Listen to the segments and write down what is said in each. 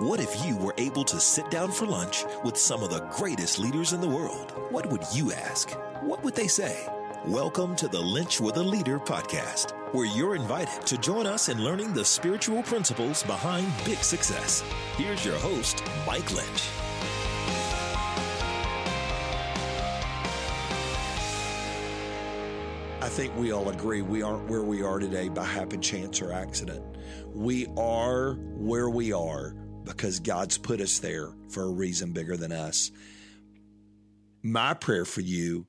What if you were able to sit down for lunch with some of the greatest leaders in the world? What would you ask? What would they say? Welcome to the Lynch with a Leader podcast, where you're invited to join us in learning the spiritual principles behind big success. Here's your host, Mike Lynch. I think we all agree we aren't where we are today by happen chance or accident. We are where we are because God's put us there for a reason bigger than us. My prayer for you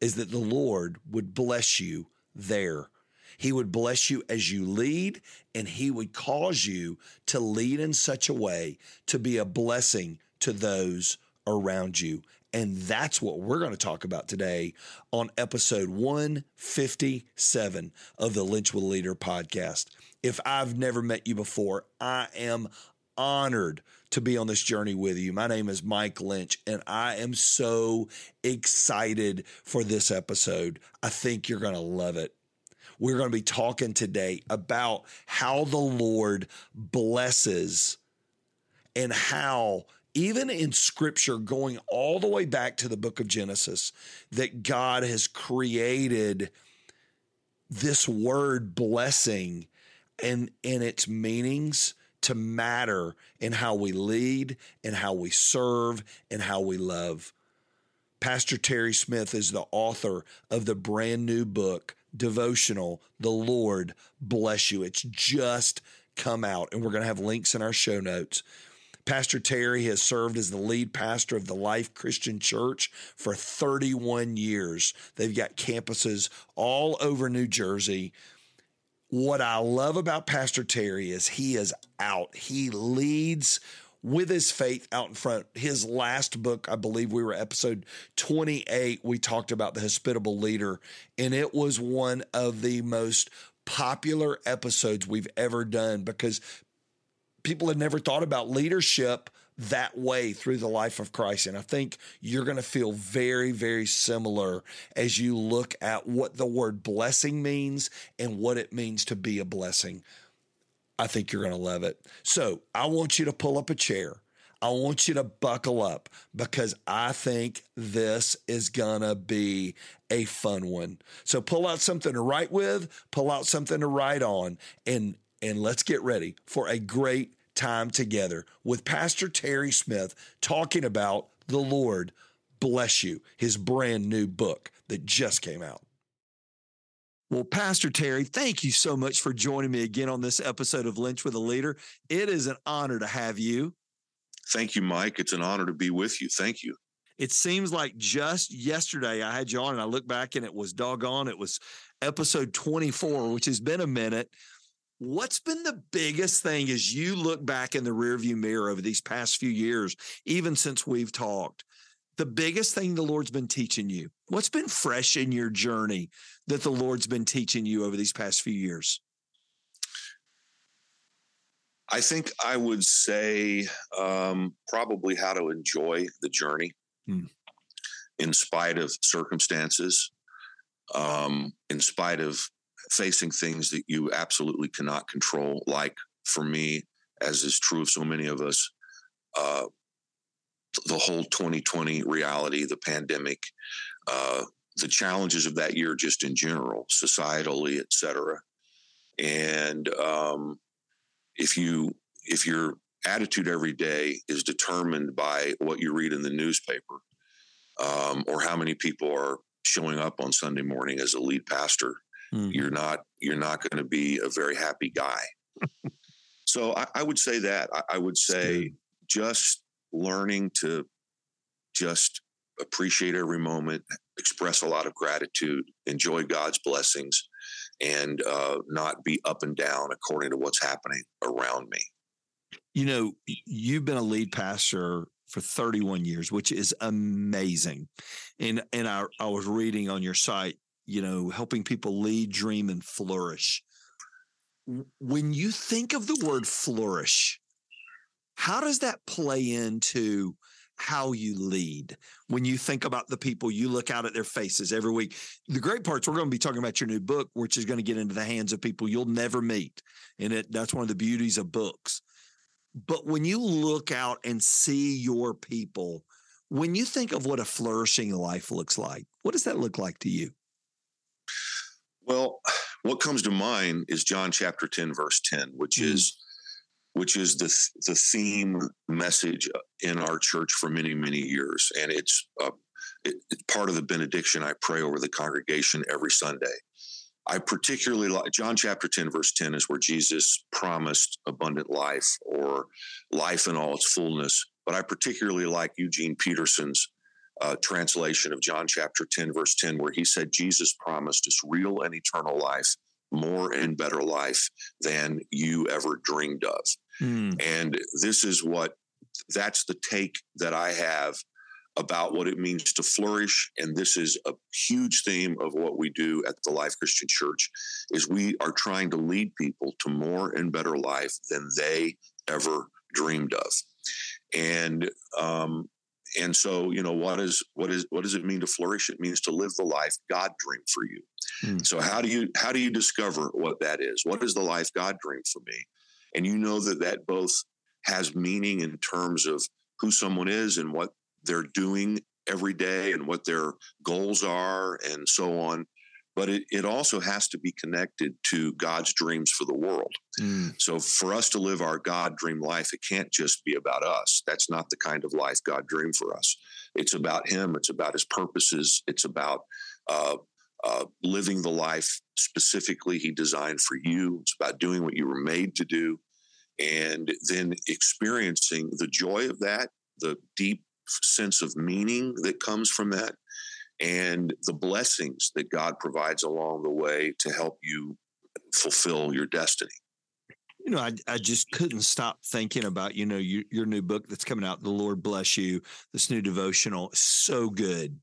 is that the Lord would bless you there. He would bless you as you lead, and He would cause you to lead in such a way to be a blessing to those around you. And that's what we're going to talk about today on episode 157 of the Lynch with Leader podcast. If I've never met you before, I am honored to be on this journey with you. My name is Mike Lynch, and I am so excited for this episode. I think you're going to love it. We're going to be talking today about how the Lord blesses and how even in scripture, going all the way back to the book of Genesis, that God has created this word blessing and, and its meanings to matter in how we lead in how we serve and how we love. Pastor Terry Smith is the author of the brand new book, Devotional, The Lord Bless You. It's just come out, and we're going to have links in our show notes. Pastor Terry has served as the lead pastor of the Life Christian Church for 31 years. They've got campuses all over New Jersey. What I love about Pastor Terry is he is out. He leads with his faith out in front. His last book, I believe we were episode 28, we talked about the hospitable leader, and it was one of the most popular episodes we've ever done because people had never thought about leadership that way through the life of Christ. And I think you're going to feel very, very similar as you look at what the word blessing means and what it means to be a blessing. I think you're going to love it. So I want you to pull up a chair. I want you to buckle up because I think this is going to be a fun one. So pull out something to write with, pull out something to write on, and and let's get ready for a great time together with Pastor Terry Smith talking about the Lord bless you, his brand new book that just came out. Well, Pastor Terry, thank you so much for joining me again on this episode of Lynch with a Leader. It is an honor to have you. Thank you, Mike. It's an honor to be with you. Thank you. It seems like just yesterday I had you on and I look back and it was doggone. It was episode 24, which has been a minute. What's been the biggest thing as you look back in the rearview mirror over these past few years, even since we've talked? The biggest thing the Lord's been teaching you? What's been fresh in your journey that the Lord's been teaching you over these past few years? I think I would say um, probably how to enjoy the journey hmm. in spite of circumstances, um, in spite of facing things that you absolutely cannot control. Like for me, as is true of so many of us, uh, the whole 2020 reality, the pandemic, uh, the challenges of that year, just in general, societally, et cetera. And um, if you if your attitude every day is determined by what you read in the newspaper, um, or how many people are showing up on Sunday morning as a lead pastor, mm-hmm. you're not you're not going to be a very happy guy. so I, I, would say that I, I would say just learning to just appreciate every moment, express a lot of gratitude, enjoy God's blessings, and uh, not be up and down according to what's happening around me. You know, you've been a lead pastor for 31 years, which is amazing. And and I, I was reading on your site, you know, helping people lead, dream, and flourish. When you think of the word flourish, how does that play into how you lead when you think about the people you look out at their faces every week the great parts we're going to be talking about your new book which is going to get into the hands of people you'll never meet and it that's one of the beauties of books But when you look out and see your people, when you think of what a flourishing life looks like, what does that look like to you? Well, what comes to mind is John chapter 10 verse 10, which mm. is which is the the theme message in our church for many many years and it's uh, it, it's part of the benediction I pray over the congregation every Sunday. I particularly like John chapter 10, verse 10 is where Jesus promised abundant life or life in all its fullness. But I particularly like Eugene Peterson's uh, translation of John chapter 10, verse 10, where he said, Jesus promised us real and eternal life, more and better life than you ever dreamed of. Mm. And this is what that's the take that I have about what it means to flourish and this is a huge theme of what we do at the life christian church is we are trying to lead people to more and better life than they ever dreamed of and um, and so you know what is what is what does it mean to flourish? It means to live the life god dreamed for you. Mm. so how do you how do you discover what that is? What is the life god dreamed for me? And you know that that both has meaning in terms of who someone is and what they're doing every day and what their goals are and so on but it, it also has to be connected to God's dreams for the world. Mm. So for us to live our God dream life, it can't just be about us. That's not the kind of life God dreamed for us. It's about Him, it's about His purposes, it's about uh, uh, living the life specifically He designed for you, it's about doing what you were made to do, and then experiencing the joy of that, the deep sense of meaning that comes from that and the blessings that God provides along the way to help you fulfill your destiny. You know, I, I just couldn't stop thinking about, you know, your, your new book that's coming out, The Lord Bless You, this new devotional, so good.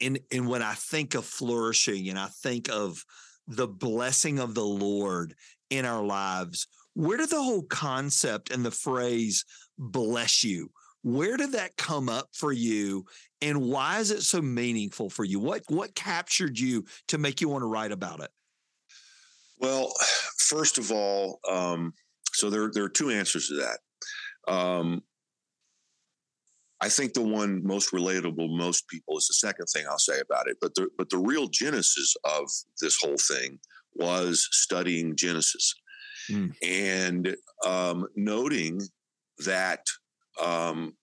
And, and when I think of flourishing and I think of the blessing of the Lord in our lives, where did the whole concept and the phrase bless you? Where did that come up for you and why is it so meaningful for you? What what captured you to make you want to write about it? Well, first of all, um, so there there are two answers to that. Um, I think the one most relatable most people is the second thing I'll say about it. But the but the real genesis of this whole thing was studying Genesis mm. and um, noting that um,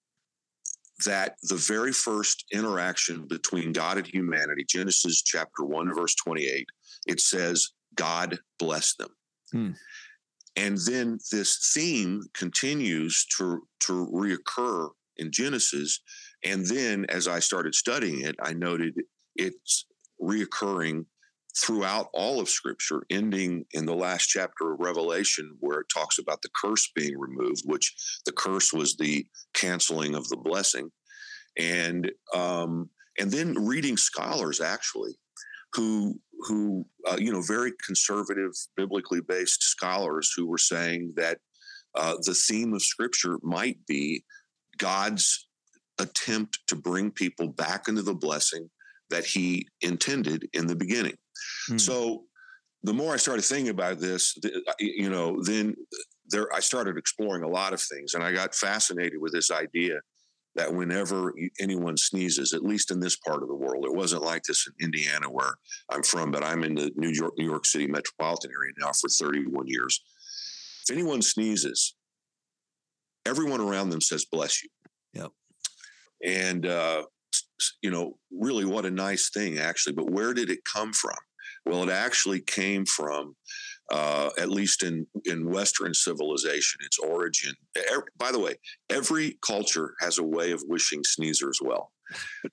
that the very first interaction between God and humanity, Genesis chapter 1, verse 28, it says, God blessed them. Hmm. And then this theme continues to, to reoccur in Genesis. And then as I started studying it, I noted it's reoccurring throughout all of Scripture, ending in the last chapter of Revelation, where it talks about the curse being removed, which the curse was the canceling of the blessing, and um, and then reading scholars actually who who uh, you know very conservative, biblically based scholars who were saying that uh, the theme of Scripture might be God's attempt to bring people back into the blessing that He intended in the beginning. Hmm. So the more I started thinking about this, uh, you know, then there I started exploring a lot of things, and I got fascinated with this idea that whenever anyone sneezes, at least in this part of the world, it wasn't like this in Indiana where I'm from, but I'm in the New York New York City metropolitan area now for 31 years. If anyone sneezes, everyone around them says "bless you." Yep. And uh, you know, really, what a nice thing, actually. But where did it come from? Well, it actually came from, uh, at least in in Western civilization, its origin. by the way, every culture has a way of wishing sneezers well.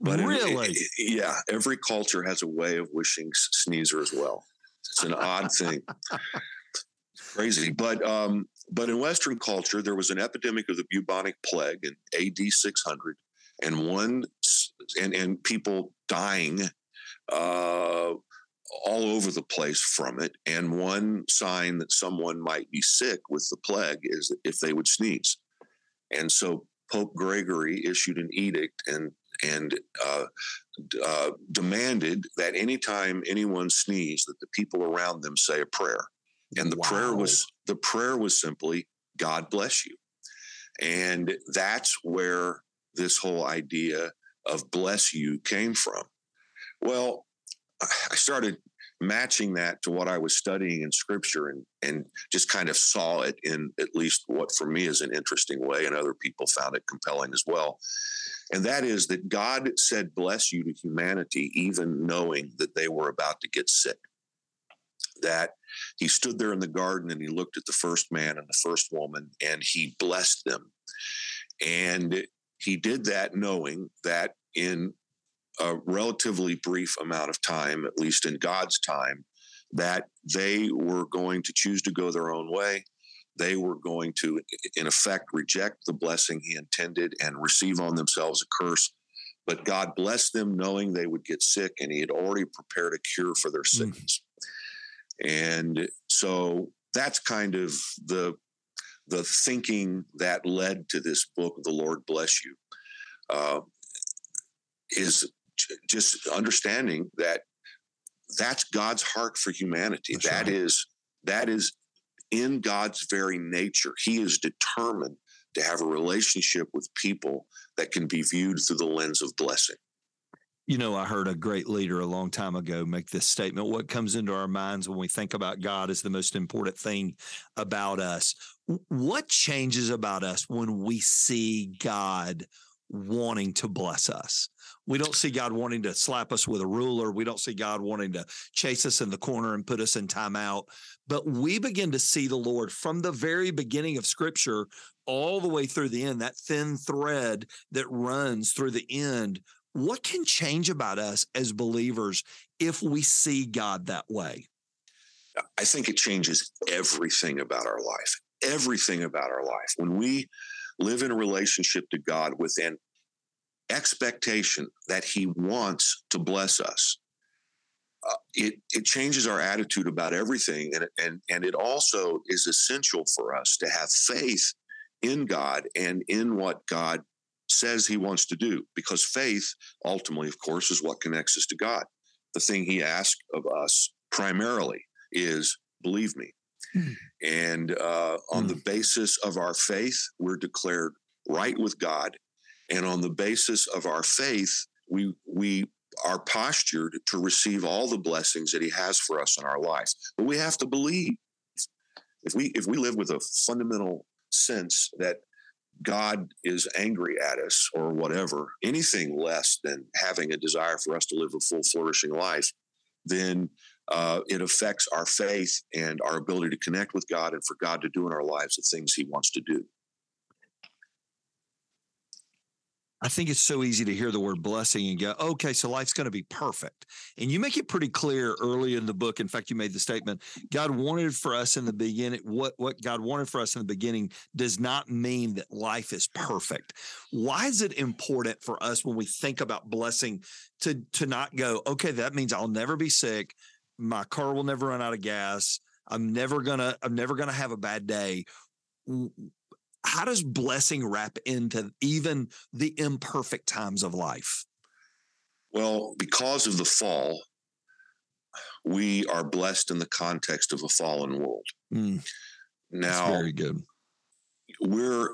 But really, yeah, every culture has a way of wishing sneezer as well. It's an odd thing. Crazy, but um, but in Western culture, there was an epidemic of the bubonic plague in AD 600, and one and and people dying uh, all over the place from it. And one sign that someone might be sick with the plague is if they would sneeze. And so Pope Gregory issued an edict and and uh, uh, demanded that anytime anyone sneezed, that the people around them say a prayer. And the wow. prayer was the prayer was simply, "God bless you." And that's where this whole idea of bless you came from. Well, I started matching that to what I was studying in scripture and, and just kind of saw it in at least what for me is an interesting way, and other people found it compelling as well. And that is that God said, Bless you to humanity, even knowing that they were about to get sick. That he stood there in the garden and he looked at the first man and the first woman and he blessed them. And he did that knowing that in a relatively brief amount of time, at least in God's time, that they were going to choose to go their own way. They were going to, in effect, reject the blessing he intended and receive on themselves a curse. But God blessed them knowing they would get sick, and he had already prepared a cure for their hmm. sickness. Mm. And so that's kind of the the thinking that led to this book, The Lord Bless You, uh, is just understanding that that's God's heart for humanity. That's that right. is that is in God's very nature. He is determined to have a relationship with people that can be viewed through the lens of blessing. You know, I heard a great leader a long time ago make this statement. What comes into our minds when we think about God is the most important thing about us. What changes about us when we see God wanting to bless us? We don't see God wanting to slap us with a ruler. We don't see God wanting to chase us in the corner and put us in timeout. But we begin to see the Lord from the very beginning of Scripture all the way through the end, that thin thread that runs through the end. What can change about us as believers if we see God that way? I think it changes everything about our life. Everything about our life. When we live in a relationship to God with an expectation that He wants to bless us, uh, it it changes our attitude about everything, and and and it also is essential for us to have faith in God and in what God says He wants to do, because faith ultimately, of course, is what connects us to God. The thing He asks of us primarily is believe me. And uh, on mm. the basis of our faith, we're declared right with God and on the basis of our faith, we we are postured to receive all the blessings that He has for us in our life. But we have to believe. If we if we live with a fundamental sense that God is angry at us or whatever, anything less than having a desire for us to live a full, flourishing life, then uh, it affects our faith and our ability to connect with God and for God to do in our lives the things He wants to do. I think it's so easy to hear the word blessing and go, okay, so life's going to be perfect. And you make it pretty clear early in the book. In fact, you made the statement God wanted for us in the beginning, what, what God wanted for us in the beginning does not mean that life is perfect. Why is it important for us when we think about blessing to, to not go, okay, that means I'll never be sick. My car will never run out of gas. I'm never gonna, I'm never gonna have a bad day how does blessing wrap into even the imperfect times of life? Well, because of the fall, we are blessed in the context of a fallen world. Mm, now, very good. We're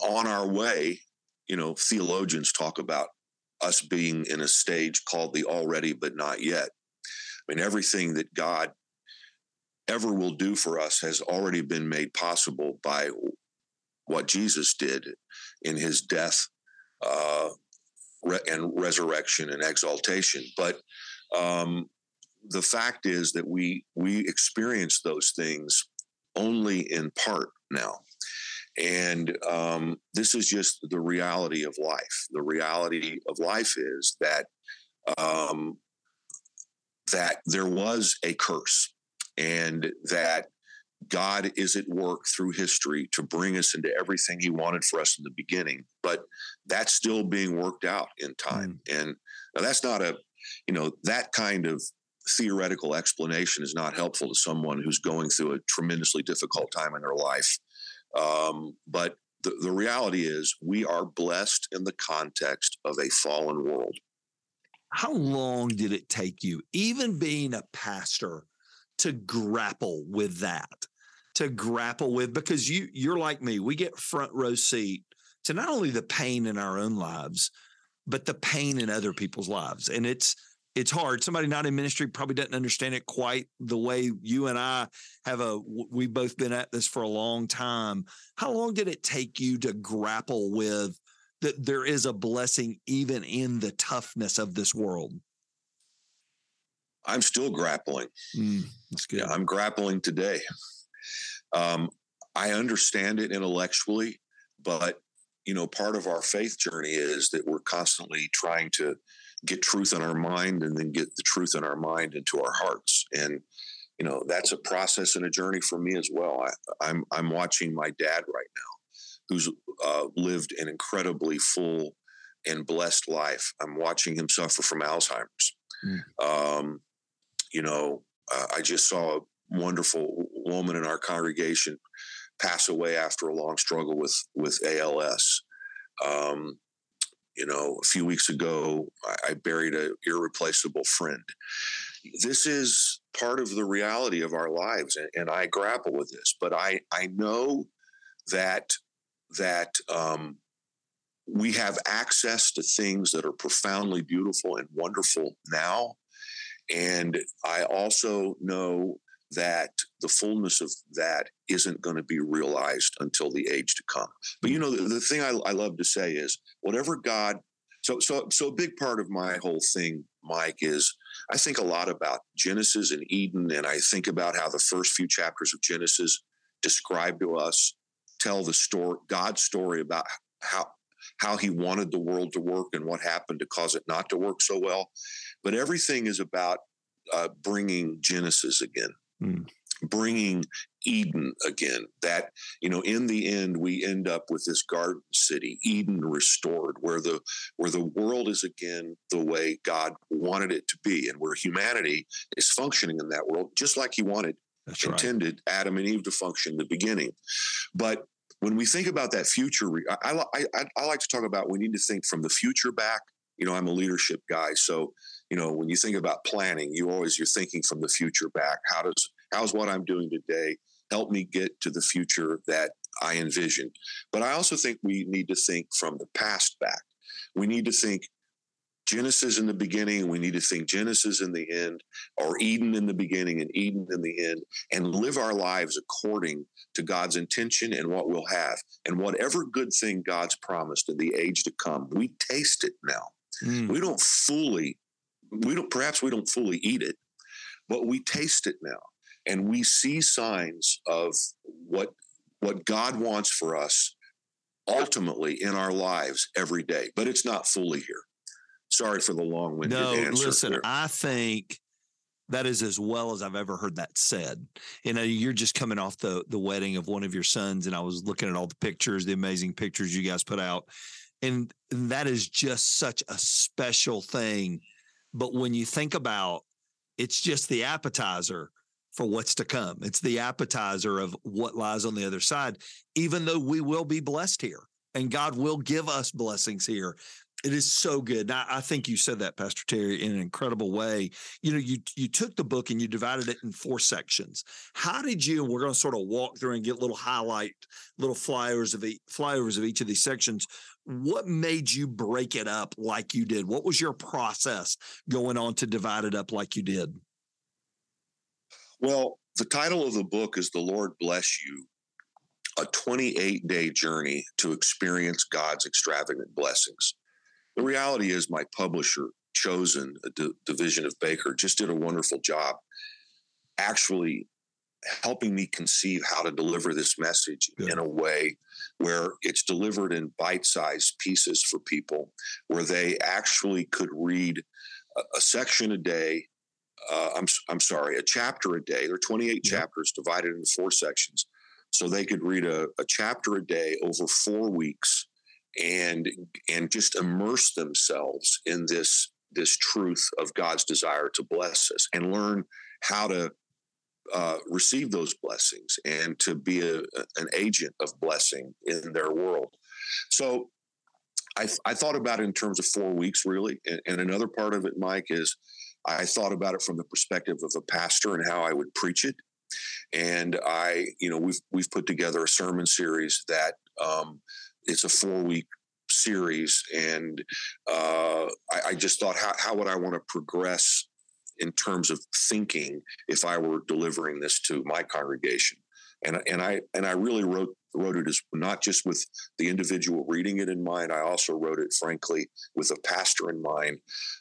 on our way. You know, theologians talk about us being in a stage called the already but not yet. I mean, everything that God ever will do for us has already been made possible by what Jesus did in his death uh, re- and resurrection and exaltation. But um, the fact is that we we experience those things only in part now. And um, this is just the reality of life. The reality of life is that um, that there was a curse, and that God is at work through history to bring us into everything He wanted for us in the beginning, but that's still being worked out in time. Mm. And that's not a, you know, that kind of theoretical explanation is not helpful to someone who's going through a tremendously difficult time in their life. Um, but the, the reality is, we are blessed in the context of a fallen world. How long did it take you, even being a pastor, to grapple with that? to grapple with because you you're like me. We get front row seat to not only the pain in our own lives, but the pain in other people's lives. And it's it's hard. Somebody not in ministry probably doesn't understand it quite the way you and I have uh, a we've both been at this for a long time. How long did it take you to grapple with that there is a blessing even in the toughness of this world? I'm still grappling. Mm, that's good. Yeah, I'm grappling today. Um, I understand it intellectually, but you know, part of our faith journey is that we're constantly trying to get truth in our mind and then get the truth in our mind into our hearts. And you know, that's a process and a journey for me as well. I, I'm I'm watching my dad right now, who's uh, lived an incredibly full and blessed life. I'm watching him suffer from Alzheimer's. Mm. Um, you know, uh, I just saw a wonderful woman in our congregation pass away after a long struggle with with ALS. Um, you know, a few weeks ago, I, I buried an irreplaceable friend. This is part of the reality of our lives, and, and I grapple with this. But I I know that that um, we have access to things that are profoundly beautiful and wonderful now and I also know that the fullness of that isn't going to be realized until the age to come. But you know, the, the thing I, I love to say is whatever God. So, so, so a big part of my whole thing, Mike, is I think a lot about Genesis and Eden, and I think about how the first few chapters of Genesis describe to us, tell the story, God's story about how how He wanted the world to work and what happened to cause it not to work so well. But everything is about uh, bringing Genesis again. Mm. Bringing Eden again. That, you know, in the end, we end up with this garden city, Eden restored, where the where the world is again the way God wanted it to be, and where humanity is functioning in that world, just like He wanted, That's intended right. Adam and Eve to function in the beginning. But when we think about that future, I, I, I, I like to talk about we need to think from the future back. You know, I'm a leadership guy, so you know when you think about planning you always you're thinking from the future back how does how's what i'm doing today help me get to the future that i envision but i also think we need to think from the past back we need to think genesis in the beginning we need to think genesis in the end or eden in the beginning and eden in the end and live our lives according to god's intention and what we'll have and whatever good thing god's promised in the age to come we taste it now mm. we don't fully we don't perhaps we don't fully eat it, but we taste it now. And we see signs of what what God wants for us ultimately in our lives every day. But it's not fully here. Sorry for the long-winded no, answer. Listen, there. I think that is as well as I've ever heard that said. You know, you're just coming off the the wedding of one of your sons, and I was looking at all the pictures, the amazing pictures you guys put out, and that is just such a special thing but when you think about it's just the appetizer for what's to come. It's the appetizer of what lies on the other side, even though we will be blessed here and God will give us blessings here. It is so good. Now, I think you said that, Pastor Terry, in an incredible way. You know, you you took the book and you divided it in four sections. How did you? We're going to sort of walk through and get little highlight, little flyers of the flyers of each of these sections what made you break it up like you did? What was your process going on to divide it up like you did? Well, the title of the book is The Lord Bless You A 28 Day Journey to Experience God's Extravagant Blessings. The reality is, my publisher, Chosen, a d- division of Baker, just did a wonderful job actually helping me conceive how to deliver this message yeah. in a way where it's delivered in bite-sized pieces for people where they actually could read a, a section a day uh, I'm, I'm sorry a chapter a day there are 28 yeah. chapters divided into four sections so they could read a, a chapter a day over four weeks and and just immerse themselves in this this truth of God's desire to bless us and learn how to uh, receive those blessings and to be a, an agent of blessing in their world. So I, I, thought about it in terms of four weeks, really. And, and, another part of it, Mike, is I thought about it from the perspective of a pastor and how I would preach it. And I, you know, we've we've put together a sermon series that um, it's a four week series, and uh, I, I just thought, how how would I want to progress in terms of thinking if I were delivering this to my congregation? And and I and I really wrote wrote it as not just with the individual reading it in mind. I also wrote it, frankly, with a pastor in mind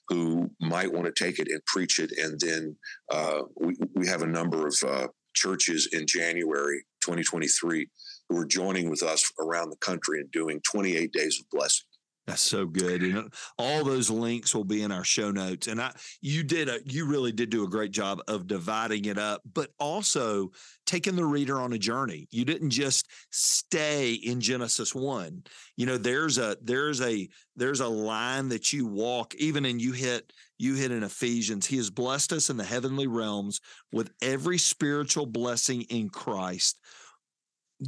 who might want to take it and preach it. And then uh, we, we have a number of uh, churches in January 2023 who are joining with us around the country and doing 28 days of blessing. That's so good. And all those links will be in our show notes. And I you did a you really did do a great job of dividing it up, but also taking the reader on a journey. You didn't just stay in Genesis 1. You know, there's a there's a there's a line that you walk even and you hit you hit in Ephesians. He has blessed us in the heavenly realms with every spiritual blessing in Christ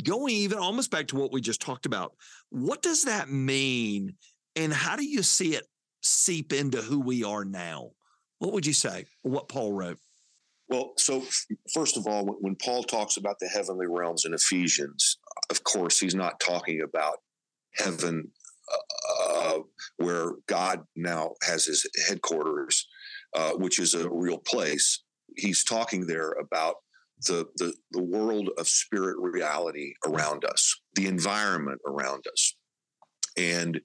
going even almost back to what we just talked about, what does that mean? And how do you see it seep into who we are now? What would you say? What Paul wrote? Well, so first of all, when Paul talks about the heavenly realms in Ephesians, of course, he's not talking about heaven uh, where God now has his headquarters, uh, which is a real place. He's talking there about the, the, the world of spirit reality around us, the environment around us. And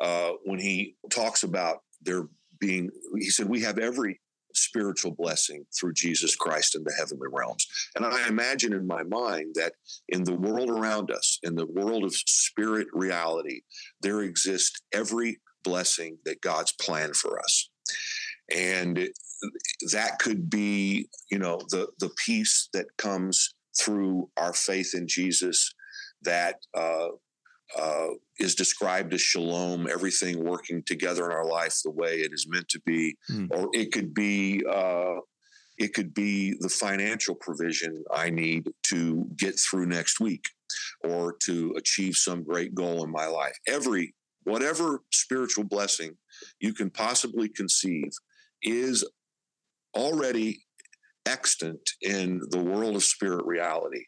uh, when he talks about there being, he said, we have every spiritual blessing through Jesus Christ in the heavenly realms. And I imagine in my mind that in the world around us, in the world of spirit reality, there exists every blessing that God's planned for us. And that could be, you know, the the peace that comes through our faith in Jesus that uh, uh, is described as shalom, everything working together in our life the way it is meant to be, mm. or it could be uh, it could be the financial provision I need to get through next week, or to achieve some great goal in my life. Every whatever spiritual blessing you can possibly conceive is already extant in the world of spirit reality.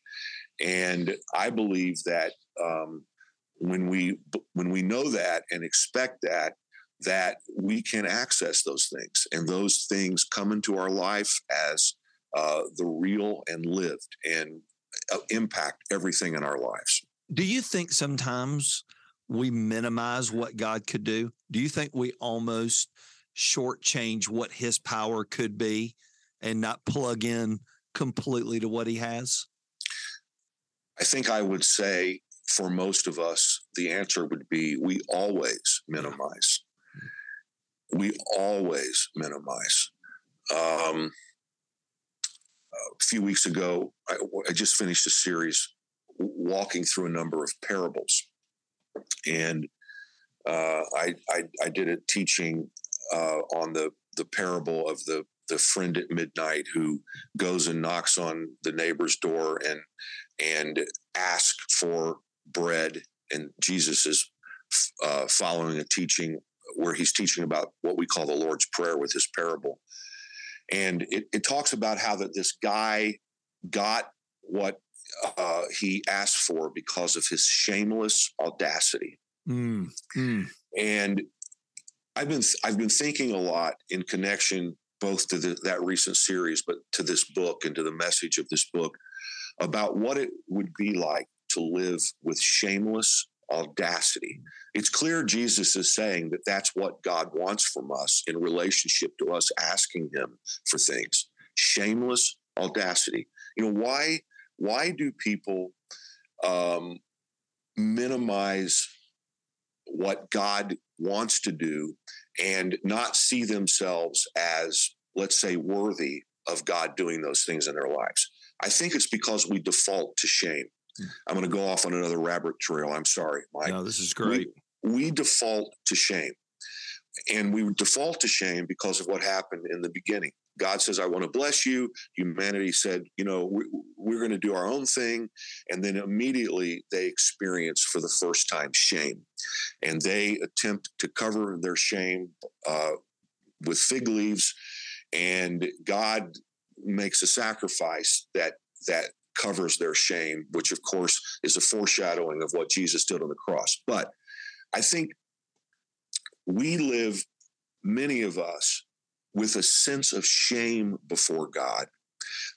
And I believe that um, when we when we know that and expect that, that we can access those things, and those things come into our life as uh, the real and lived, and uh, impact everything in our lives. Do you think sometimes we minimize what God could do? Do you think we almost shortchange what His power could be? and not plug in completely to what he has? I think I would say for most of us, the answer would be we always minimize. We always minimize. Um, a few weeks ago, I, I just finished a series walking through a number of parables. And uh, I, I, I, did a teaching uh, on the, the parable of the the friend at midnight who goes and knocks on the neighbor's door and and asks for bread. And jesus is uh, following a teaching where he's teaching about what we call the lord's prayer with his parable. And it, it talks about how that this guy got what uh, he asked for because of his shameless audacity. Mm, mm. and I've been I've been thinking a lot in connection both to the, that recent series, but to this book and to the message of this book about what it would be like to live with shameless audacity. It's clear Jesus is saying that that's what God wants from us in relationship to us asking Him for things. Shameless audacity. You know why? Why do people um, minimize what God wants to do and not see themselves as, let's say, worthy of God doing those things in their lives. I think it's because we default to shame. Hmm. I'm going to go off on another rabbit trail. I'm sorry, Mike. No, this is great. We, we default to shame. And we default to shame because of what happened in the beginning. God says, I want to bless you. Humanity said, you know, we, we're going to do our own thing. And then immediately they experience for the first time shame. And they attempt to cover their shame uh, with fig leaves. And God makes a sacrifice that that covers their shame, which of course is a foreshadowing of what Jesus did on the cross. But I think we live, many of us, with a sense of shame before God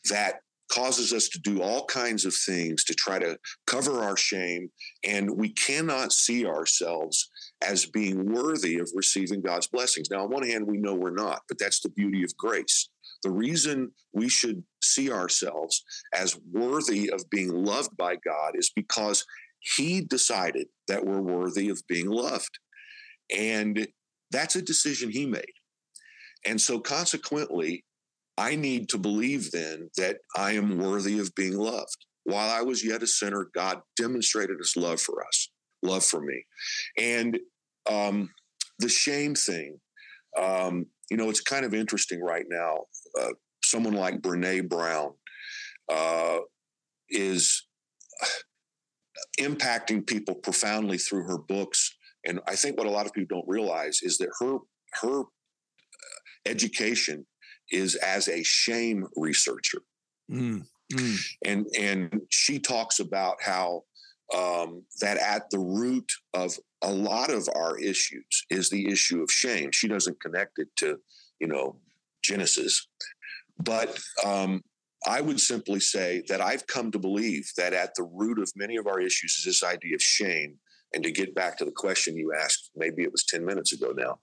that causes us to do all kinds of things to try to cover our shame. And we cannot see ourselves as being worthy of receiving God's blessings. Now, on one hand, we know we're not, but that's the beauty of grace. The reason we should see ourselves as worthy of being loved by God is because He decided that we're worthy of being loved. And that's a decision He made. And so, consequently, I need to believe then that I am worthy of being loved. While I was yet a sinner, God demonstrated his love for us, love for me. And um, the shame thing, um, you know, it's kind of interesting right now. Uh, someone like Brene Brown uh, is impacting people profoundly through her books. And I think what a lot of people don't realize is that her her education is as a shame researcher. Mm, mm. And and she talks about how um, that at the root of a lot of our issues is the issue of shame. She doesn't connect it to, you know, Genesis, but um, I would simply say that I've come to believe that at the root of many of our issues is this idea of shame and to get back to the question you asked, maybe it was 10 minutes ago now,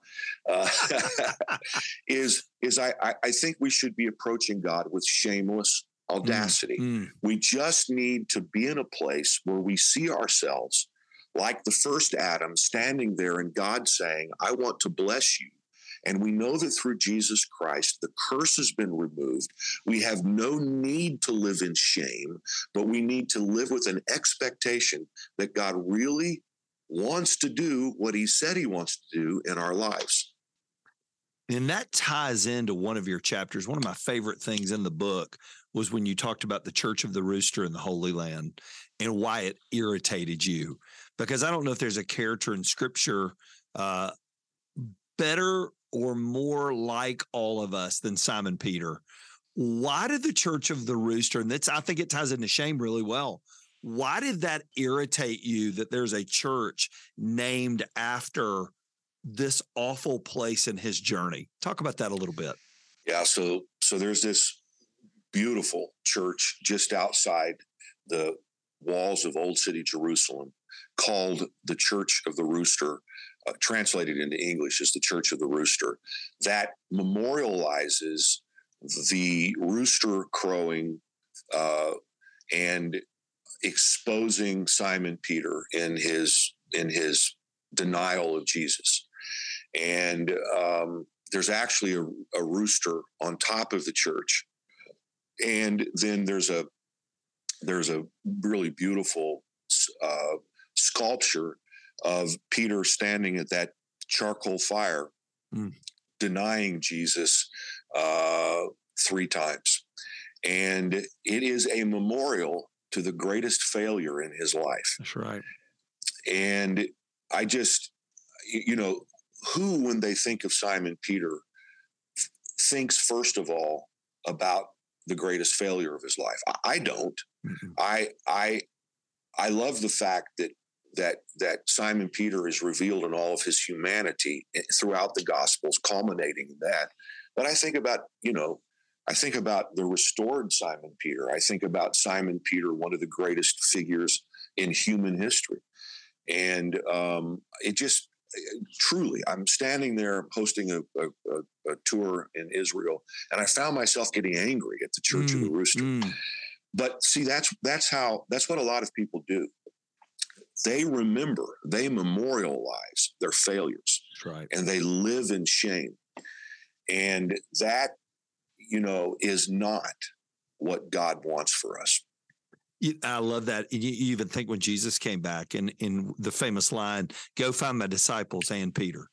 uh, is, is I, I think we should be approaching God with shameless audacity. Mm, mm. We just need to be in a place where we see ourselves like the first Adam standing there and God saying, I want to bless you. And we know that through Jesus Christ, the curse has been removed. We have no need to live in shame, but we need to live with an expectation that God really wants to do what he said he wants to do in our lives. And that ties into one of your chapters. One of my favorite things in the book was when you talked about the Church of the Rooster in the Holy Land and why it irritated you. Because I don't know if there's a character in scripture uh, better or more like all of us than Simon Peter. Why did the Church of the Rooster, and that's I think it ties into shame really well. Why did that irritate you that there's a church named after this awful place in his journey? Talk about that a little bit. Yeah, so so there's this beautiful church just outside the walls of Old City Jerusalem called the Church of the Rooster, uh, translated into English as the Church of the Rooster, that memorializes the rooster crowing uh, and exposing Simon Peter in his in his denial of Jesus. And um, there's actually a, a, rooster on top of the church, and then there's a there's a really beautiful uh, sculpture of Peter standing at that charcoal fire, mm. denying Jesus uh, three times. And it is a memorial to the greatest failure in his life. That's right. And I just, you know, who, when they think of Simon Peter, thinks first of all about the greatest failure of his life? I don't. Mm-hmm. I, I, I love the fact that that that Simon Peter is revealed in all of his humanity eh, throughout the Gospels, culminating in that. But I think about you know I think about the restored Simon Peter. I think about Simon Peter, one of the greatest figures in human history. And um, it just truly, I'm standing there hosting a, a, a, tour in Israel, and I found myself getting angry at the Church mm, of the mm, Rooster. Mm. But see, that's that's how that's what a lot of people do. They remember, they memorialize their failures, right. and they live in shame. And that you know, is not what God wants for us. I love that. You even think when Jesus came back and in the famous line, go find my disciples and Peter.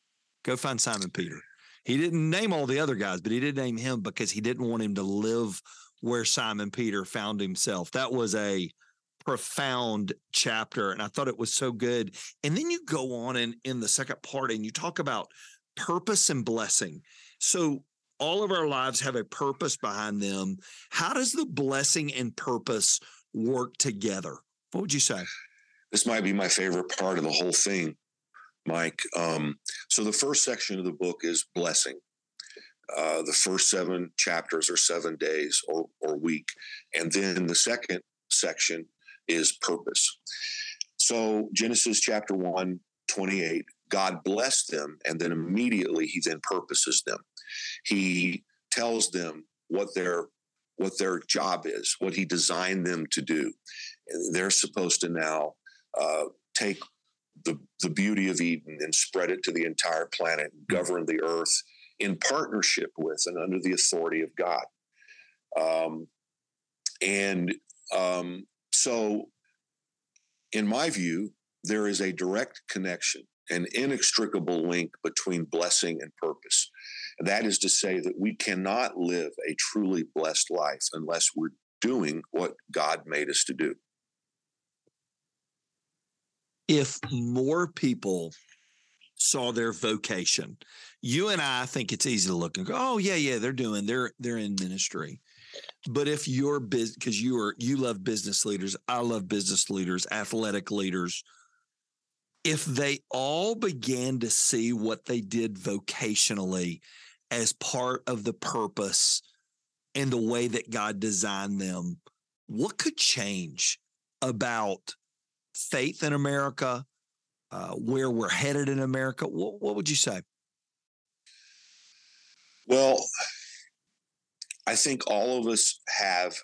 Go find Simon Peter. He didn't name all the other guys, but he did name him because he didn't want him to live where Simon Peter found himself. That was a profound chapter. And I thought it was so good. And then you go on in, in the second part and you talk about purpose and blessing. So all of our lives have a purpose behind them. How does the blessing and purpose work together? What would you say? This might be my favorite part of the whole thing, Mike. Um, so the first section of the book is blessing. Uh, the first seven chapters are seven days or, or week. And then the second section is purpose. So Genesis chapter 1, 28, God blessed them, and then immediately he then purposes them. He tells them what their what their job is, what he designed them to do. And they're supposed to now uh, take the, the beauty of Eden and spread it to the entire planet, govern the earth in partnership with and under the authority of God. Um, and um, so, in my view, there is a direct connection, an inextricable link between blessing and purpose. That is to say that we cannot live a truly blessed life unless we're doing what God made us to do. If more people saw their vocation, you and I think it's easy to look and go, "Oh yeah, yeah, they're doing, they're they're in ministry." But if you're business, because you are you love business leaders, I love business leaders, athletic leaders. If they all began to see what they did vocationally as part of the purpose and the way that God designed them, what could change about faith in America, uh, where we're headed in America? What, what would you say? Well, I think all of us have,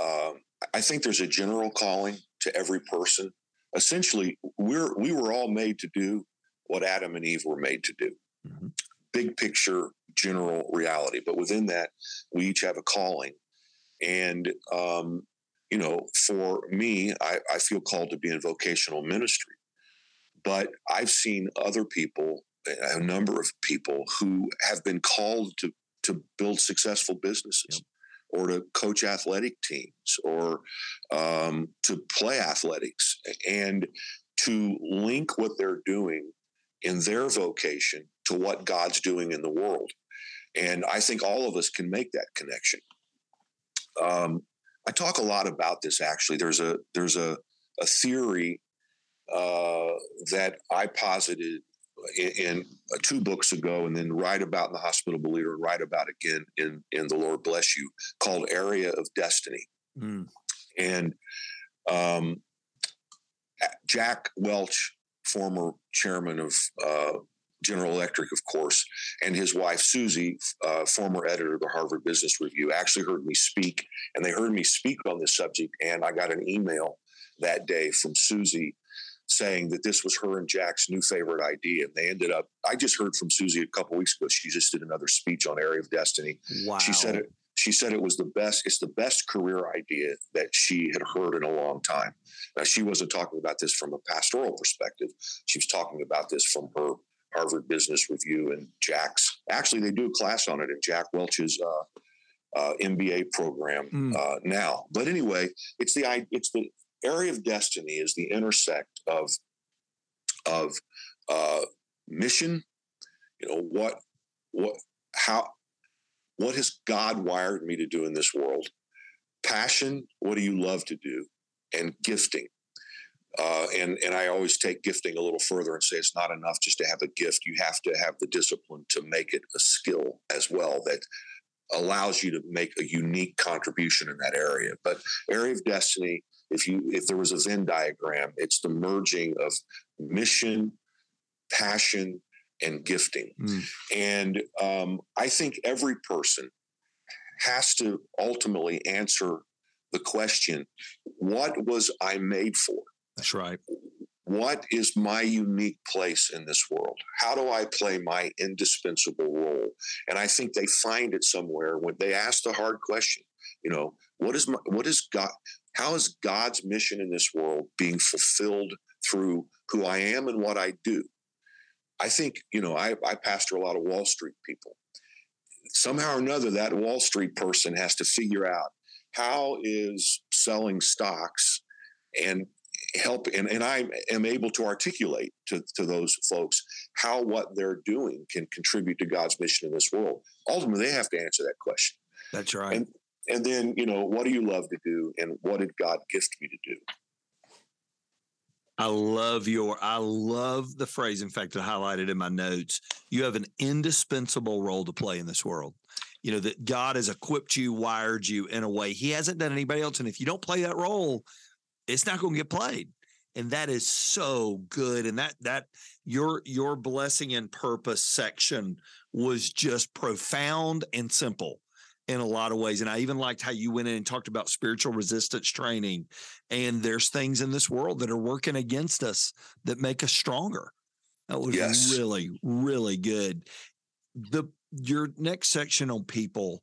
uh, I think there's a general calling to every person. Essentially, we're, we were all made to do what Adam and Eve were made to do. Mm-hmm. Big picture, general reality. But within that, we each have a calling. And, um, you know, for me, I, I feel called to be in vocational ministry. But I've seen other people, a number of people who have been called to to build successful businesses yep. or to coach athletic teams or um, to play athletics and to link what they're doing in their vocation to what God's doing in the world. And I think all of us can make that connection. Um, I talk a lot about this actually. There's a there's a, a theory uh, that I posited in, in uh, two books ago, and then write about in the hospitable leader and write about again in in the Lord bless you, called Area of Destiny, mm. and um, Jack Welch, former chairman of uh, General Electric, of course, and his wife Susie, uh, former editor of the Harvard Business Review, actually heard me speak, and they heard me speak on this subject. And I got an email that day from Susie saying that this was her and Jack's new favorite idea. And they ended up, I just heard from Susie a couple weeks ago. She just did another speech on Area of Destiny. Wow. She said it. She said it was the best. It's the best career idea that she had heard in a long time. Now she wasn't talking about this from a pastoral perspective. She was talking about this from her Harvard Business Review and Jack's. Actually, they do a class on it in Jack Welch's uh, uh, MBA program mm. uh, now. But anyway, it's the it's the area of destiny is the intersect of of uh, mission. You know what what how what has God wired me to do in this world? Passion. What do you love to do? And gifting. Uh, and and I always take gifting a little further and say it's not enough just to have a gift. You have to have the discipline to make it a skill as well that allows you to make a unique contribution in that area. But area of destiny if you if there was a Venn diagram, it's the merging of mission, passion, and gifting. Mm. And um, I think every person has to ultimately answer the question: What was I made for? That's right. What is my unique place in this world? How do I play my indispensable role? And I think they find it somewhere when they ask the hard question. You know, what is my, what is God? How is God's mission in this world being fulfilled through who I am and what I do? I think, you know, I, I pastor a lot of Wall Street people. Somehow or another, that Wall Street person has to figure out how is selling stocks and help and, and I am able to articulate to, to those folks how what they're doing can contribute to God's mission in this world. Ultimately, they have to answer that question. That's right. And, and then, you know, what do you love to do and what did God gift me to do? I love your, I love the phrase. In fact, I highlighted in my notes. You have an indispensable role to play in this world. You know, that God has equipped you, wired you in a way He hasn't done anybody else. And if you don't play that role, it's not going to get played. And that is so good. And that, that, your, your blessing and purpose section was just profound and simple in a lot of ways. And I even liked how you went in and talked about spiritual resistance training. And there's things in this world that are working against us that make us stronger. That was yes. really, really good. The your next section on people.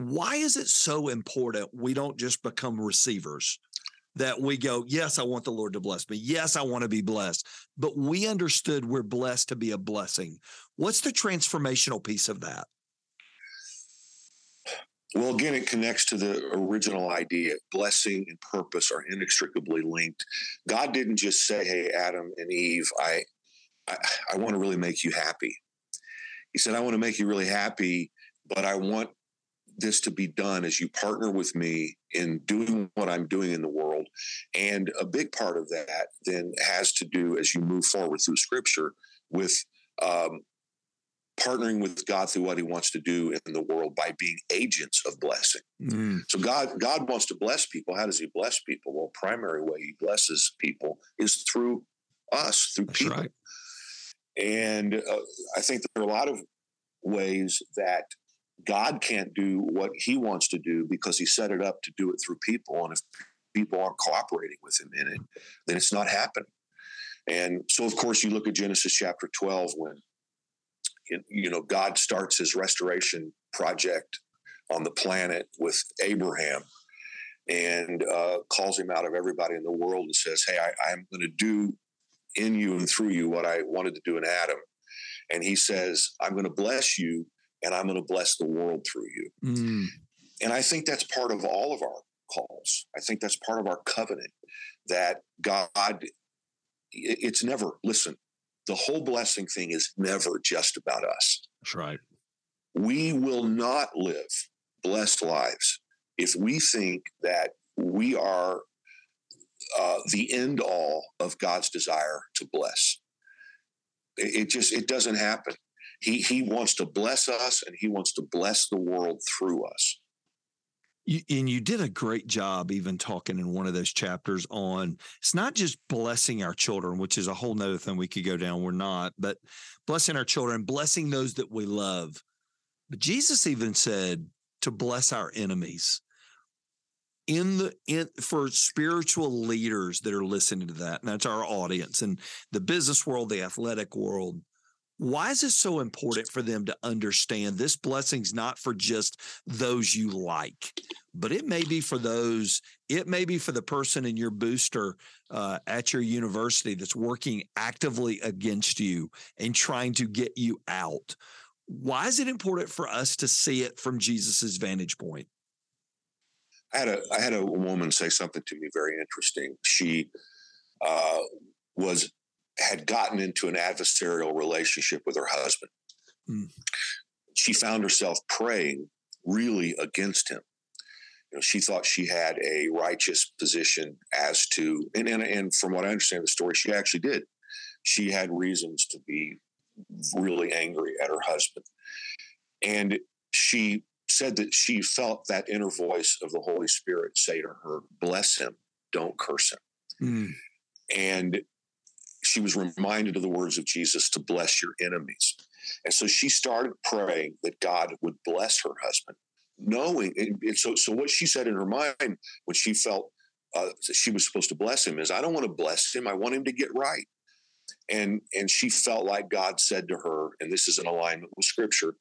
Why is it so important we don't just become receivers? That we go, yes, I want the Lord to bless me. Yes, I want to be blessed. But we understood we're blessed to be a blessing. What's the transformational piece of that? Well, again, it connects to the original idea. Blessing and purpose are inextricably linked. God didn't just say, "Hey, Adam and Eve, I, I, I want to really make you happy." He said, "I want to make you really happy, but I want this to be done as you partner with me in doing what I'm doing in the world." And a big part of that then has to do, as you move forward through Scripture, with um, partnering with God through what He wants to do in the world by being agents of blessing. Mm. So God, God wants to bless people. How does He bless people? Well, primary way He blesses people is through us, through That's people. Right. And uh, I think there are a lot of ways that God can't do what He wants to do because He set it up to do it through people. And if people aren't cooperating with Him in it, then it's not happening. And so, of course, you look at Genesis chapter 12 when you know, God starts his restoration project on the planet with Abraham and uh, calls him out of everybody in the world and says, Hey, I, I'm going to do in you and through you what I wanted to do in Adam. And he says, I'm going to bless you and I'm going to bless the world through you. Mm. And I think that's part of all of our calls. I think that's part of our covenant that God, it's never, listen, the whole blessing thing is never just about us. That's right. We will not live blessed lives if we think that we are uh, the end all of God's desire to bless. It, it just it doesn't happen. He he wants to bless us, and he wants to bless the world through us. You, and you did a great job even talking in one of those chapters on it's not just blessing our children which is a whole nother thing we could go down. We're not but blessing our children blessing those that we love. But jesus even said to bless our enemies. In the in for spiritual leaders that are listening to that and that's our audience and the business world the athletic world why is it so important for them to understand this blessing's not for just those you like, but it may be for those, it may be for the person in your booster uh, at your university that's working actively against you and trying to get you out. Why is it important for us to see it from Jesus's vantage point? I had a I had a woman say something to me very interesting. She uh, was had gotten into an adversarial relationship with her husband. Mm. She found herself praying really against him. You know, she thought she had a righteous position as to, and, and, and from what I understand the story, she actually did. She had reasons to be really angry at her husband. And she said that she felt that inner voice of the Holy Spirit say to her, Bless him, don't curse him. Mm. And she was reminded of the words of Jesus to bless your enemies. And so she started praying that God would bless her husband, knowing. And so, so what she said in her mind when she felt uh, she was supposed to bless him is, I don't want to bless him. I want him to get right. And, and she felt like God said to her, and this is in alignment with scripture,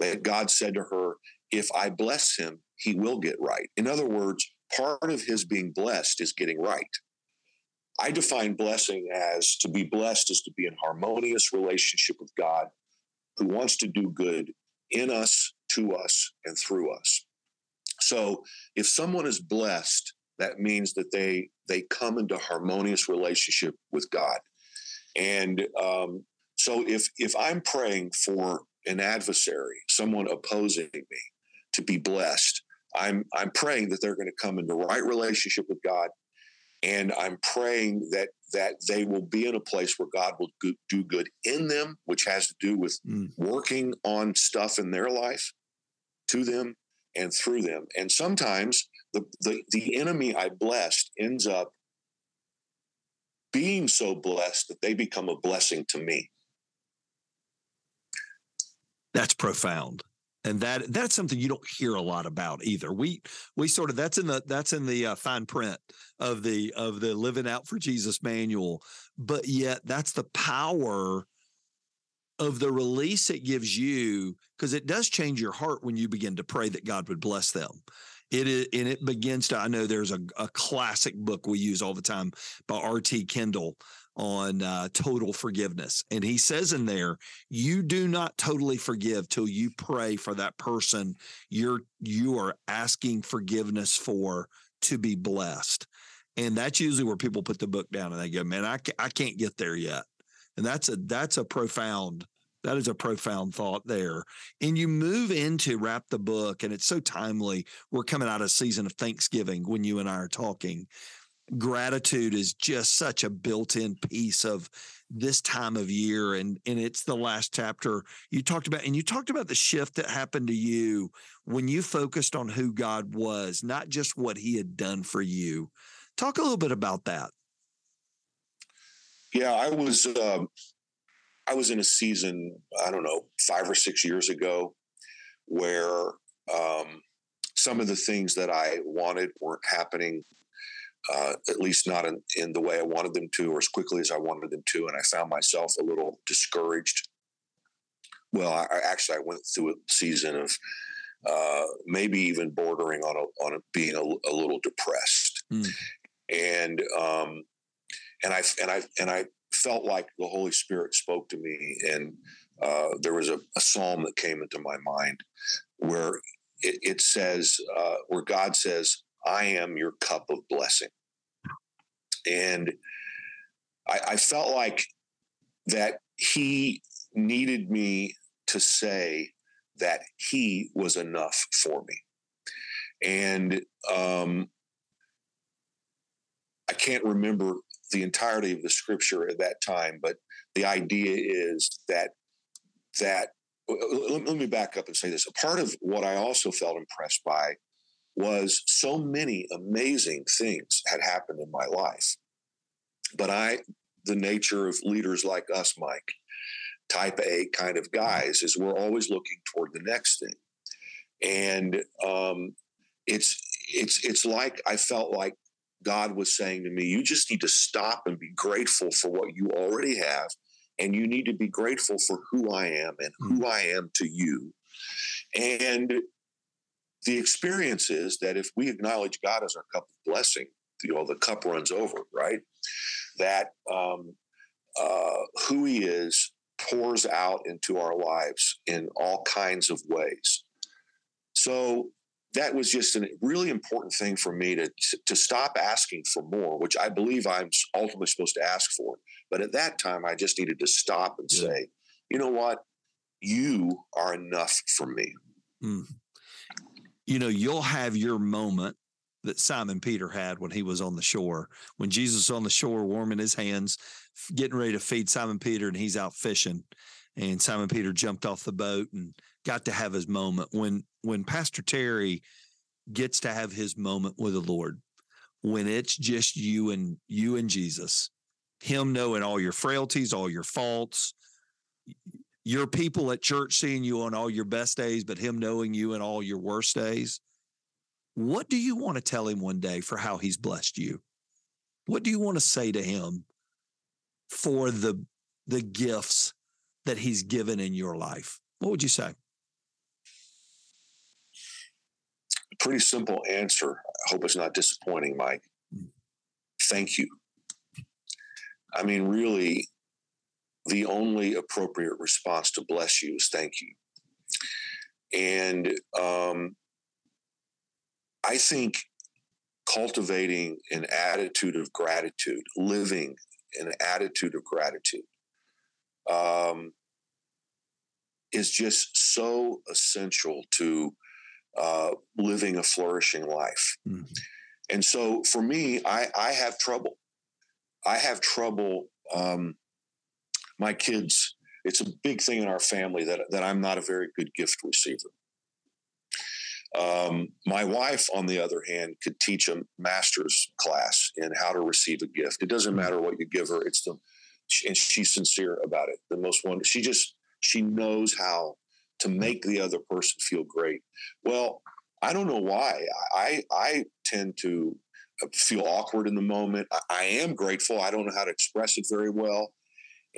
that God said to her, if I bless him, he will get right. In other words, part of his being blessed is getting right. I define blessing as to be blessed is to be in harmonious relationship with God who wants to do good in us, to us, and through us. So if someone is blessed that means that they they come into harmonious relationship with God. And um, so if if I'm praying for an adversary, someone opposing me to be blessed, I'm I'm praying that they're going to come into right relationship with God, and I'm praying that that they will be in a place where God will do good in them, which has to do with mm. working on stuff in their life to them and through them. And sometimes the, the, the enemy I blessed ends up being so blessed that they become a blessing to me. That's profound. And that that's something you don't hear a lot about either. We we sort of that's in the that's in the uh, fine print of the of the living out for Jesus manual, but yet that's the power of the release it gives you because it does change your heart when you begin to pray that God would bless them. It is, and it begins to. I know there's a, a classic book we use all the time by R.T. Kendall on uh, total forgiveness, and he says in there, you do not totally forgive till you pray for that person you're you are asking forgiveness for to be blessed, and that's usually where people put the book down and they go, man, I I can't get there yet, and that's a that's a profound that is a profound thought there. And you move into wrap the book, and it's so timely. We're coming out of season of Thanksgiving when you and I are talking. Gratitude is just such a built-in piece of this time of year and and it's the last chapter you talked about and you talked about the shift that happened to you when you focused on who God was not just what he had done for you. Talk a little bit about that. Yeah i was uh, I was in a season, I don't know, five or six years ago, where um, some of the things that I wanted weren't happening, uh, at least not in, in the way I wanted them to, or as quickly as I wanted them to. And I found myself a little discouraged. Well, I, I actually I went through a season of uh, maybe even bordering on a, on a, being a, a, little depressed, mm. and um, and I and I and I felt like the Holy Spirit spoke to me, and uh, there was a, a, psalm that came into my mind where it, it says, uh, where God says, "I am your cup of blessing," and I, I felt like that He needed me to say that He was enough for me, and um, I can't remember the entirety of the scripture at that time, but the idea is that that let, let me back up and say this. A part of what I also felt impressed by was so many amazing things had happened in my life. But I, the nature of leaders like us, Mike, type A kind of guys, is we're always looking toward the next thing. And um, it's it's it's like I felt like God was saying to me, you just need to stop and be grateful for what you already have. And you need to be grateful for who I am and who mm. I am to you. And the experience is that if we acknowledge God as our cup of blessing, you know, the cup runs over, right? That um, uh, who He is pours out into our lives in all kinds of ways. So that was just a really important thing for me to to stop asking for more, which I believe I'm ultimately supposed to ask for. But at that time, I just needed to stop and yeah. say, you know what, you are enough for me. Mm. You know, you'll have your moment that Simon Peter had when he was on the shore, when Jesus was on the shore warming his hands, getting ready to feed Simon Peter, and he's out fishing. And Simon Peter jumped off the boat and got to have his moment when when Pastor Terry gets to have his moment with the Lord, when it's just you and you and Jesus, him knowing all your frailties, all your faults, your people at church seeing you on all your best days, but him knowing you in all your worst days. What do you want to tell him one day for how he's blessed you? What do you want to say to him for the the gifts that he's given in your life? What would you say? pretty simple answer. I hope it's not disappointing, Mike. Hmm. Thank you. I mean, really, the only appropriate response to bless you is thank you. And um, I think cultivating an attitude of gratitude, living an attitude of gratitude, um, is just so essential to uh, living a flourishing life. Mm-hmm. And so for me, I, I have trouble. I have trouble. Um, my kids, it's a big thing in our family that, that I'm not a very good gift receiver. Um, my wife, on the other hand, could teach a master's class in how to receive a gift. It doesn't matter what you give her; it's the and she's sincere about it. The most wonderful. She just she knows how to make the other person feel great. Well, I don't know why. I I tend to feel awkward in the moment. I, I am grateful. I don't know how to express it very well,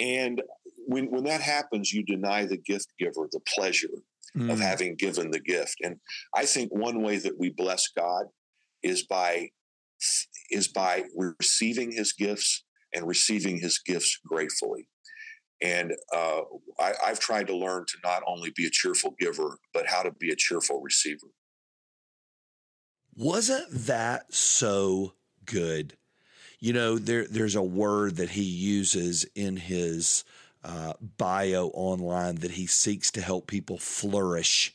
and when when that happens, you deny the gift giver the pleasure mm. of having given the gift. And I think one way that we bless God is by is by receiving his gifts and receiving his gifts gratefully. And uh, I, I've tried to learn to not only be a cheerful giver, but how to be a cheerful receiver. Wasn't that so good? You know, there there's a word that he uses in his uh, bio online that he seeks to help people flourish.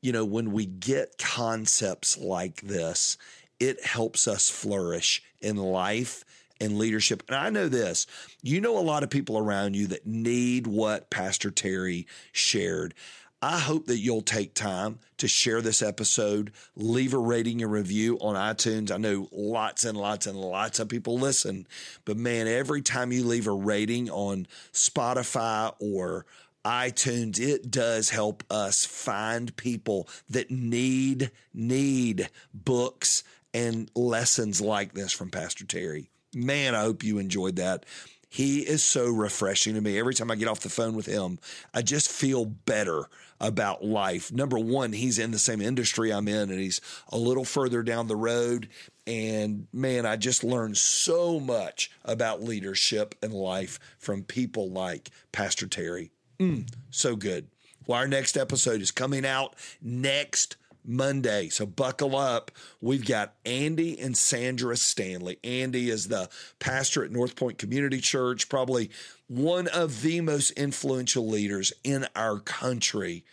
You know, when we get concepts like this, it helps us flourish in life and leadership. And I know this you know, a lot of people around you that need what Pastor Terry shared. I hope that you'll take time to share this episode, leave a rating and review on iTunes. I know lots and lots and lots of people listen, but man, every time you leave a rating on Spotify or iTunes, it does help us find people that need need books and lessons like this from Pastor Terry. Man, I hope you enjoyed that. He is so refreshing to me. Every time I get off the phone with him, I just feel better about life. Number one, he's in the same industry I'm in, and he's a little further down the road. And man, I just learned so much about leadership and life from people like Pastor Terry. Mm, so good. Well, our next episode is coming out next Monday. So buckle up. We've got Andy and Sandra Stanley. Andy is the pastor at North Point Community Church, probably one of the most influential leaders in our country.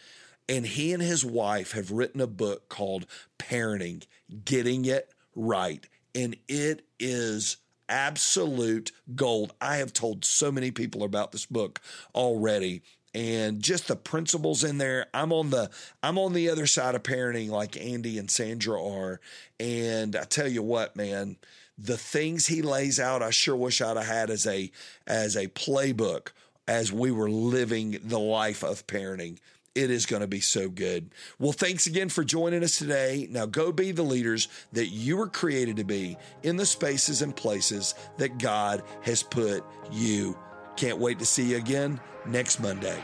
And he and his wife have written a book called Parenting Getting It Right. And it is absolute gold. I have told so many people about this book already and just the principles in there. I'm on the I'm on the other side of parenting like Andy and Sandra are. And I tell you what, man, the things he lays out, I sure wish I'd have had as a as a playbook as we were living the life of parenting. It is going to be so good. Well, thanks again for joining us today. Now go be the leaders that you were created to be in the spaces and places that God has put you. Can't wait to see you again next Monday.